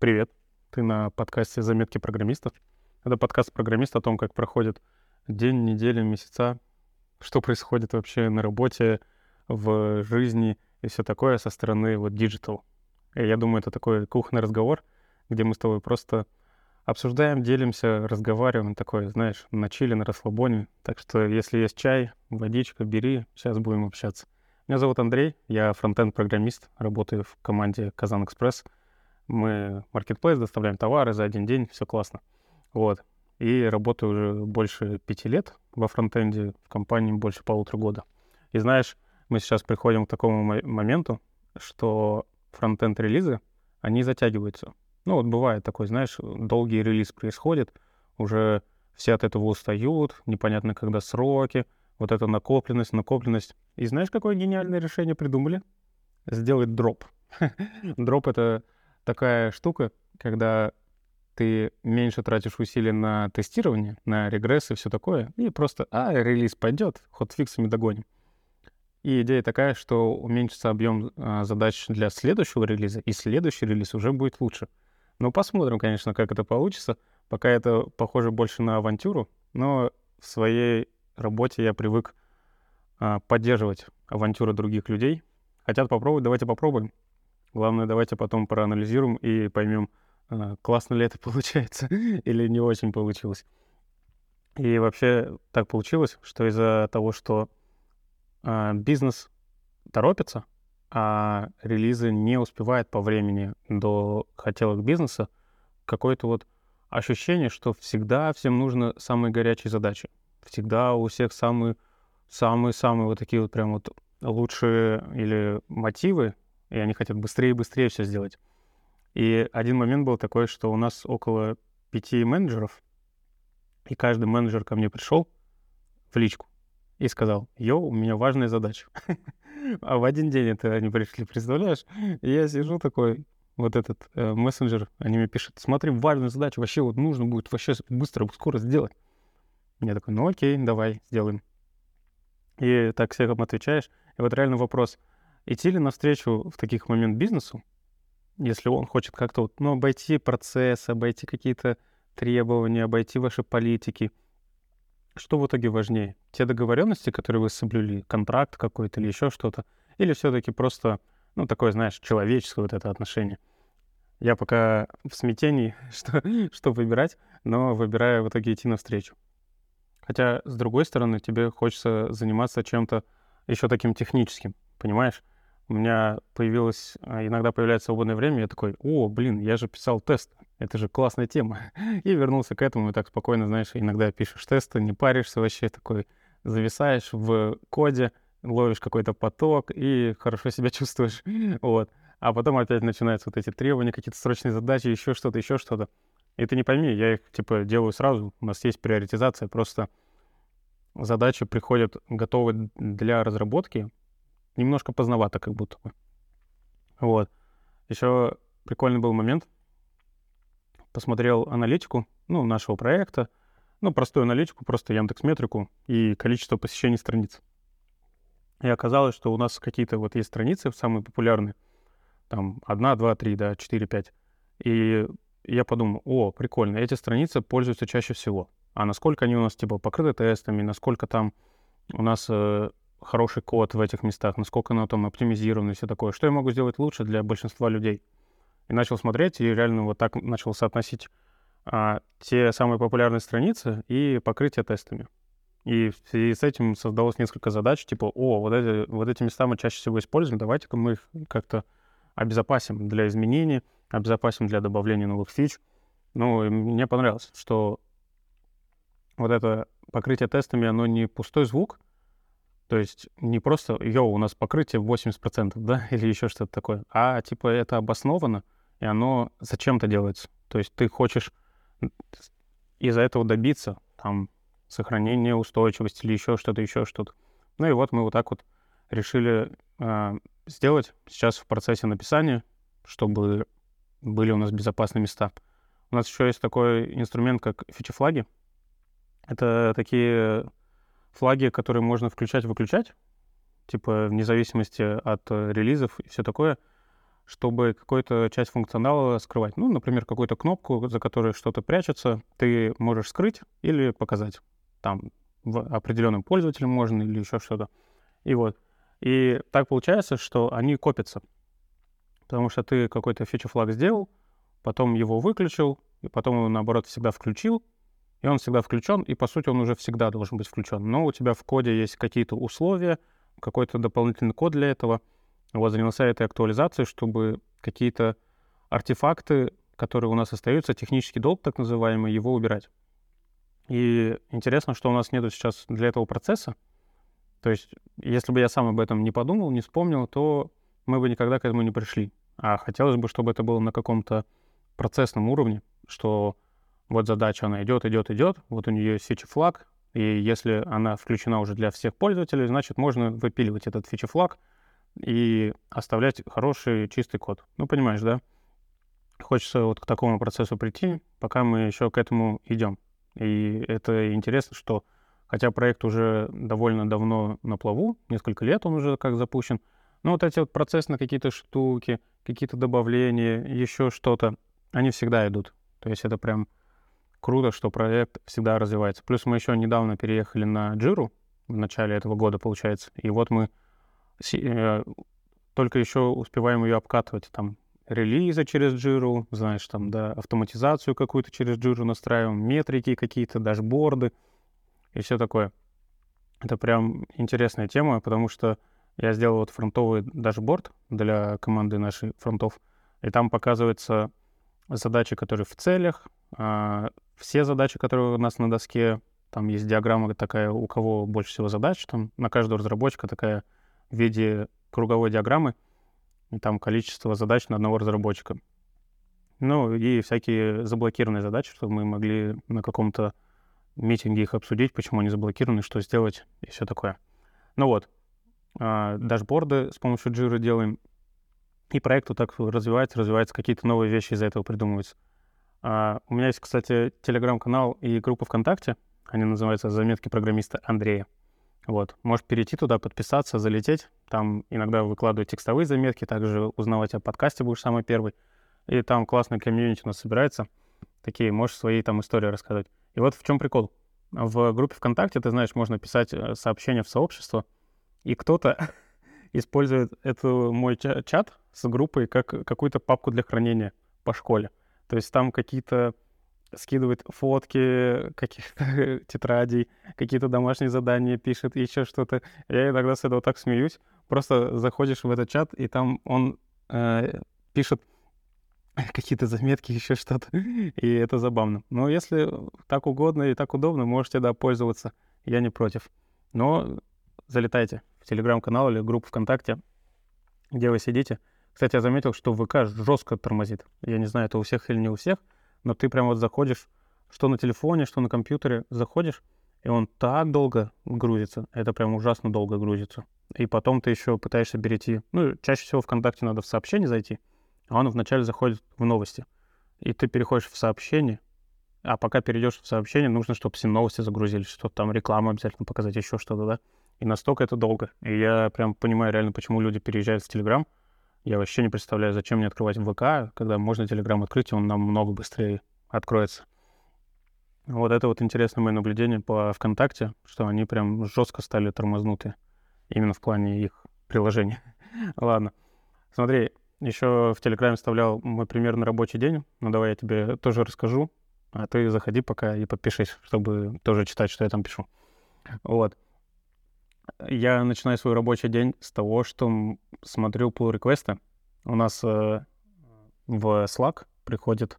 Привет, ты на подкасте «Заметки программиста». Это подкаст программиста о том, как проходит день, неделя, месяца, что происходит вообще на работе, в жизни и все такое со стороны вот digital. И я думаю, это такой кухонный разговор, где мы с тобой просто обсуждаем, делимся, разговариваем, такой, знаешь, на чили, на расслабоне. Так что, если есть чай, водичка, бери, сейчас будем общаться. Меня зовут Андрей, я фронтенд-программист, работаю в команде Казан Экспресс — мы маркетплейс, доставляем товары за один день, все классно. Вот. И работаю уже больше пяти лет во фронтенде, в компании больше полутора года. И знаешь, мы сейчас приходим к такому моменту, что фронтенд-релизы, они затягиваются. Ну вот бывает такой, знаешь, долгий релиз происходит, уже все от этого устают, непонятно когда сроки, вот эта накопленность, накопленность. И знаешь, какое гениальное решение придумали? Сделать дроп. Дроп — это такая штука, когда ты меньше тратишь усилий на тестирование, на регресс и все такое, и просто, а, релиз пойдет, хотфиксами догоним. И идея такая, что уменьшится объем а, задач для следующего релиза, и следующий релиз уже будет лучше. Ну, посмотрим, конечно, как это получится. Пока это похоже больше на авантюру, но в своей работе я привык а, поддерживать авантюры других людей. Хотят попробовать, давайте попробуем. Главное, давайте потом проанализируем и поймем, а, классно ли это получается или не очень получилось. И вообще так получилось, что из-за того, что э, бизнес торопится, а релизы не успевают по времени до хотелок бизнеса, какое-то вот ощущение, что всегда всем нужно самые горячие задачи. Всегда у всех самые самые-самые вот такие вот прям вот лучшие или мотивы, и они хотят быстрее и быстрее все сделать. И один момент был такой, что у нас около пяти менеджеров, и каждый менеджер ко мне пришел в личку и сказал, йоу, у меня важная задача. а в один день это они пришли, представляешь? Я сижу такой, вот этот э, мессенджер, они мне пишут, смотри, важную задачу, вообще вот нужно будет вообще быстро, скоро сделать. Я такой, ну окей, давай, сделаем. И так всем отвечаешь. И вот реально вопрос — идти ли навстречу в таких момент бизнесу, если он хочет как-то вот, ну, обойти процесс, обойти какие-то требования, обойти ваши политики. Что в итоге важнее? Те договоренности, которые вы соблюли, контракт какой-то или еще что-то, или все-таки просто, ну, такое, знаешь, человеческое вот это отношение? Я пока в смятении, что, что выбирать, но выбираю в итоге идти навстречу. Хотя, с другой стороны, тебе хочется заниматься чем-то еще таким техническим, понимаешь? У меня появилось, а, иногда появляется свободное время, я такой, о, блин, я же писал тест, это же классная тема. И вернулся к этому, и так спокойно, знаешь, иногда пишешь тесты, не паришься вообще, такой зависаешь в коде, ловишь какой-то поток и хорошо себя чувствуешь, вот. А потом опять начинаются вот эти требования, какие-то срочные задачи, еще что-то, еще что-то. И ты не пойми, я их, типа, делаю сразу, у нас есть приоритизация, просто задачи приходят готовы для разработки, немножко поздновато как будто бы. Вот. Еще прикольный был момент. Посмотрел аналитику, ну, нашего проекта, ну, простую аналитику, просто Яндекс Метрику и количество посещений страниц. И оказалось, что у нас какие-то вот есть страницы самые популярные, там одна, два, три, да, четыре, пять. И я подумал, о, прикольно, эти страницы пользуются чаще всего. А насколько они у нас, типа, покрыты тестами, насколько там у нас э, хороший код в этих местах, насколько оно там оптимизировано и все такое. Что я могу сделать лучше для большинства людей? И начал смотреть, и реально вот так начал соотносить а, те самые популярные страницы и покрытие тестами. И в связи с этим создалось несколько задач, типа, о, вот эти, вот эти места мы чаще всего используем, давайте-ка мы их как-то обезопасим для изменений, обезопасим для добавления новых фич. Ну, и мне понравилось, что вот это покрытие тестами, оно не пустой звук, то есть не просто, йоу, у нас покрытие 80%, да, или еще что-то такое, а типа это обосновано, и оно зачем-то делается. То есть ты хочешь из-за этого добиться, там, сохранения устойчивости или еще что-то, еще что-то. Ну и вот мы вот так вот решили э, сделать сейчас в процессе написания, чтобы были у нас безопасные места. У нас еще есть такой инструмент, как фичи-флаги. Это такие флаги, которые можно включать-выключать, типа вне зависимости от э, релизов и все такое, чтобы какую-то часть функционала скрывать. Ну, например, какую-то кнопку, за которой что-то прячется, ты можешь скрыть или показать. Там определенным пользователям можно или еще что-то. И вот. И так получается, что они копятся. Потому что ты какой-то фича-флаг сделал, потом его выключил, и потом его, наоборот, всегда включил, и он всегда включен, и, по сути, он уже всегда должен быть включен. Но у тебя в коде есть какие-то условия, какой-то дополнительный код для этого. Вот занялся этой актуализацией, чтобы какие-то артефакты, которые у нас остаются, технический долг так называемый, его убирать. И интересно, что у нас нету сейчас для этого процесса. То есть, если бы я сам об этом не подумал, не вспомнил, то мы бы никогда к этому не пришли. А хотелось бы, чтобы это было на каком-то процессном уровне, что вот задача, она идет, идет, идет, вот у нее есть фичи-флаг, и если она включена уже для всех пользователей, значит, можно выпиливать этот фичи-флаг и оставлять хороший чистый код. Ну, понимаешь, да? Хочется вот к такому процессу прийти, пока мы еще к этому идем. И это интересно, что хотя проект уже довольно давно на плаву, несколько лет он уже как запущен, но вот эти вот процессные какие-то штуки, какие-то добавления, еще что-то, они всегда идут. То есть это прям круто, что проект всегда развивается. Плюс мы еще недавно переехали на Джиру, в начале этого года, получается. И вот мы э, только еще успеваем ее обкатывать. Там релизы через Джиру, знаешь, там, да, автоматизацию какую-то через Джиру настраиваем, метрики какие-то, дашборды и все такое. Это прям интересная тема, потому что я сделал вот фронтовый дашборд для команды нашей фронтов, и там показываются задачи, которые в целях, а, все задачи, которые у нас на доске, там есть диаграмма такая, у кого больше всего задач, там на каждого разработчика такая в виде круговой диаграммы, и там количество задач на одного разработчика. Ну и всякие заблокированные задачи, чтобы мы могли на каком-то митинге их обсудить, почему они заблокированы, что сделать и все такое. Ну вот, а, дашборды с помощью Jira делаем, и проект вот так развивается, развивается, какие-то новые вещи из-за этого придумываются. А, у меня есть, кстати, телеграм-канал и группа ВКонтакте. Они называются «Заметки программиста Андрея». Вот. Можешь перейти туда, подписаться, залететь. Там иногда выкладываю текстовые заметки, также узнавать о подкасте будешь самый первый. И там классный комьюнити у нас собирается. Такие, можешь свои там истории рассказать. И вот в чем прикол. В группе ВКонтакте, ты знаешь, можно писать э, сообщения в сообщество, и кто-то использует эту мой чат с группой как какую-то папку для хранения по школе. То есть там какие-то скидывает фотки каких-то тетрадей, какие-то домашние задания пишет, еще что-то. Я иногда с этого так смеюсь. Просто заходишь в этот чат, и там он э, пишет какие-то заметки, еще что-то. И это забавно. Но если так угодно и так удобно, можете, да, пользоваться. Я не против. Но залетайте в телеграм-канал или группу ВКонтакте, где вы сидите. Кстати, я заметил, что ВК жестко тормозит. Я не знаю, это у всех или не у всех, но ты прям вот заходишь, что на телефоне, что на компьютере, заходишь, и он так долго грузится. Это прям ужасно долго грузится. И потом ты еще пытаешься перейти. Ну, чаще всего ВКонтакте надо в сообщение зайти, а он вначале заходит в новости. И ты переходишь в сообщение, а пока перейдешь в сообщение, нужно, чтобы все новости загрузились, что-то там рекламу обязательно показать, еще что-то, да? И настолько это долго. И я прям понимаю реально, почему люди переезжают в Телеграм, я вообще не представляю, зачем мне открывать ВК, когда можно Телеграм открыть, и он намного быстрее откроется. Вот это вот интересное мое наблюдение по ВКонтакте, что они прям жестко стали тормознуты именно в плане их приложения. Ладно. Смотри, еще в Телеграме вставлял мой примерно рабочий день. Ну, давай я тебе тоже расскажу. А ты заходи пока и подпишись, чтобы тоже читать, что я там пишу. Вот. Я начинаю свой рабочий день с того, что смотрю pull реквесты. У нас э, в Slack приходит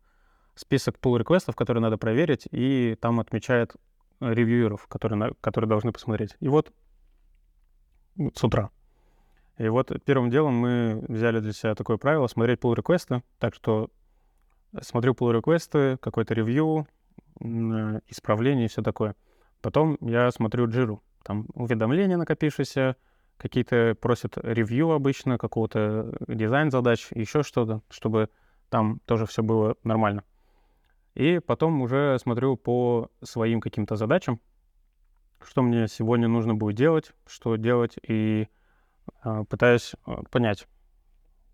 список pull реквестов, которые надо проверить, и там отмечает ревьюеров, которые, которые должны посмотреть. И вот с утра. И вот первым делом мы взяли для себя такое правило смотреть pull реквесты Так что смотрю pull реквесты какой-то ревью, исправление и все такое. Потом я смотрю джиру там уведомления накопившиеся, какие-то просят ревью обычно, какого-то дизайн задач, еще что-то, чтобы там тоже все было нормально. И потом уже смотрю по своим каким-то задачам, что мне сегодня нужно будет делать, что делать, и э, пытаюсь понять,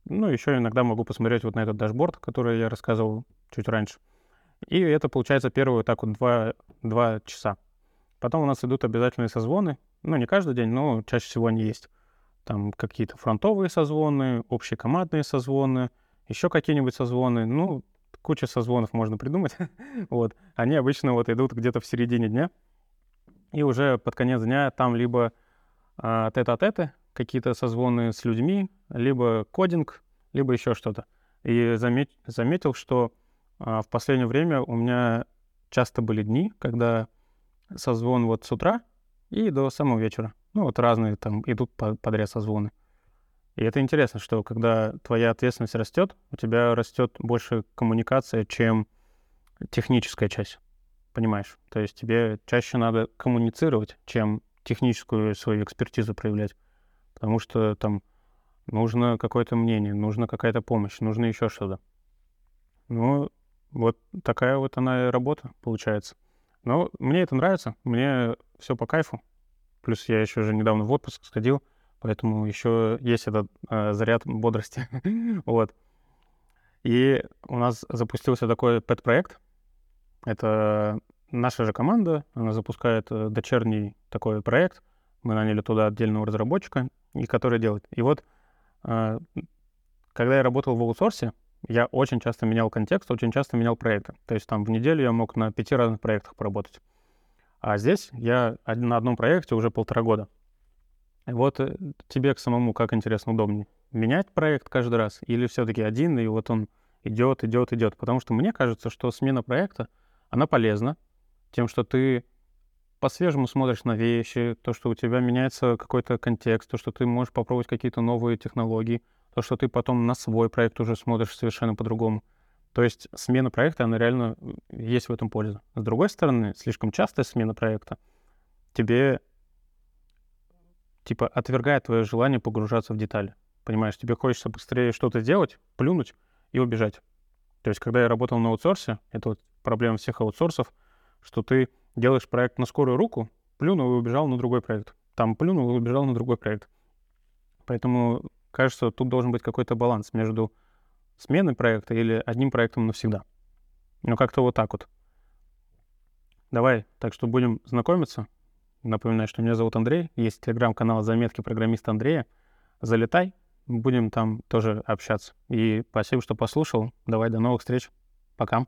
Ну, еще иногда могу посмотреть вот на этот дашборд, который я рассказывал чуть раньше. И это получается первые так вот два, два часа. Потом у нас идут обязательные созвоны. Ну, не каждый день, но чаще всего они есть. Там какие-то фронтовые созвоны, общекомандные созвоны, еще какие-нибудь созвоны. Ну, куча созвонов можно придумать. вот. Они обычно вот идут где-то в середине дня. И уже под конец дня там либо а, тет-а-теты, какие-то созвоны с людьми, либо кодинг, либо еще что-то. И замет, заметил, что а, в последнее время у меня часто были дни, когда созвон вот с утра и до самого вечера. Ну, вот разные там идут подряд созвоны. И это интересно, что когда твоя ответственность растет, у тебя растет больше коммуникация, чем техническая часть. Понимаешь? То есть тебе чаще надо коммуницировать, чем техническую свою экспертизу проявлять. Потому что там нужно какое-то мнение, нужна какая-то помощь, нужно еще что-то. Ну, вот такая вот она и работа получается. Но мне это нравится, мне все по кайфу. Плюс я еще же недавно в отпуск сходил, поэтому еще есть этот э, заряд бодрости. вот. И у нас запустился такой пэт-проект. Это наша же команда, она запускает э, дочерний такой проект. Мы наняли туда отдельного разработчика, и который делает. И вот, э, когда я работал в аутсорсе, я очень часто менял контекст, очень часто менял проекты. То есть там в неделю я мог на пяти разных проектах поработать. А здесь я на одном проекте уже полтора года. И вот э, тебе к самому как интересно, удобнее? Менять проект каждый раз или все-таки один, и вот он идет, идет, идет? Потому что мне кажется, что смена проекта, она полезна тем, что ты по-свежему смотришь на вещи, то, что у тебя меняется какой-то контекст, то, что ты можешь попробовать какие-то новые технологии — то, что ты потом на свой проект уже смотришь совершенно по-другому. То есть смена проекта, она реально есть в этом польза. С другой стороны, слишком частая смена проекта тебе типа отвергает твое желание погружаться в детали. Понимаешь, тебе хочется быстрее что-то сделать, плюнуть и убежать. То есть, когда я работал на аутсорсе, это вот проблема всех аутсорсов, что ты делаешь проект на скорую руку, плюнул и убежал на другой проект. Там плюнул и убежал на другой проект. Поэтому кажется, тут должен быть какой-то баланс между сменой проекта или одним проектом навсегда. Ну, как-то вот так вот. Давай, так что будем знакомиться. Напоминаю, что меня зовут Андрей. Есть телеграм-канал «Заметки программиста Андрея». Залетай, будем там тоже общаться. И спасибо, что послушал. Давай, до новых встреч. Пока.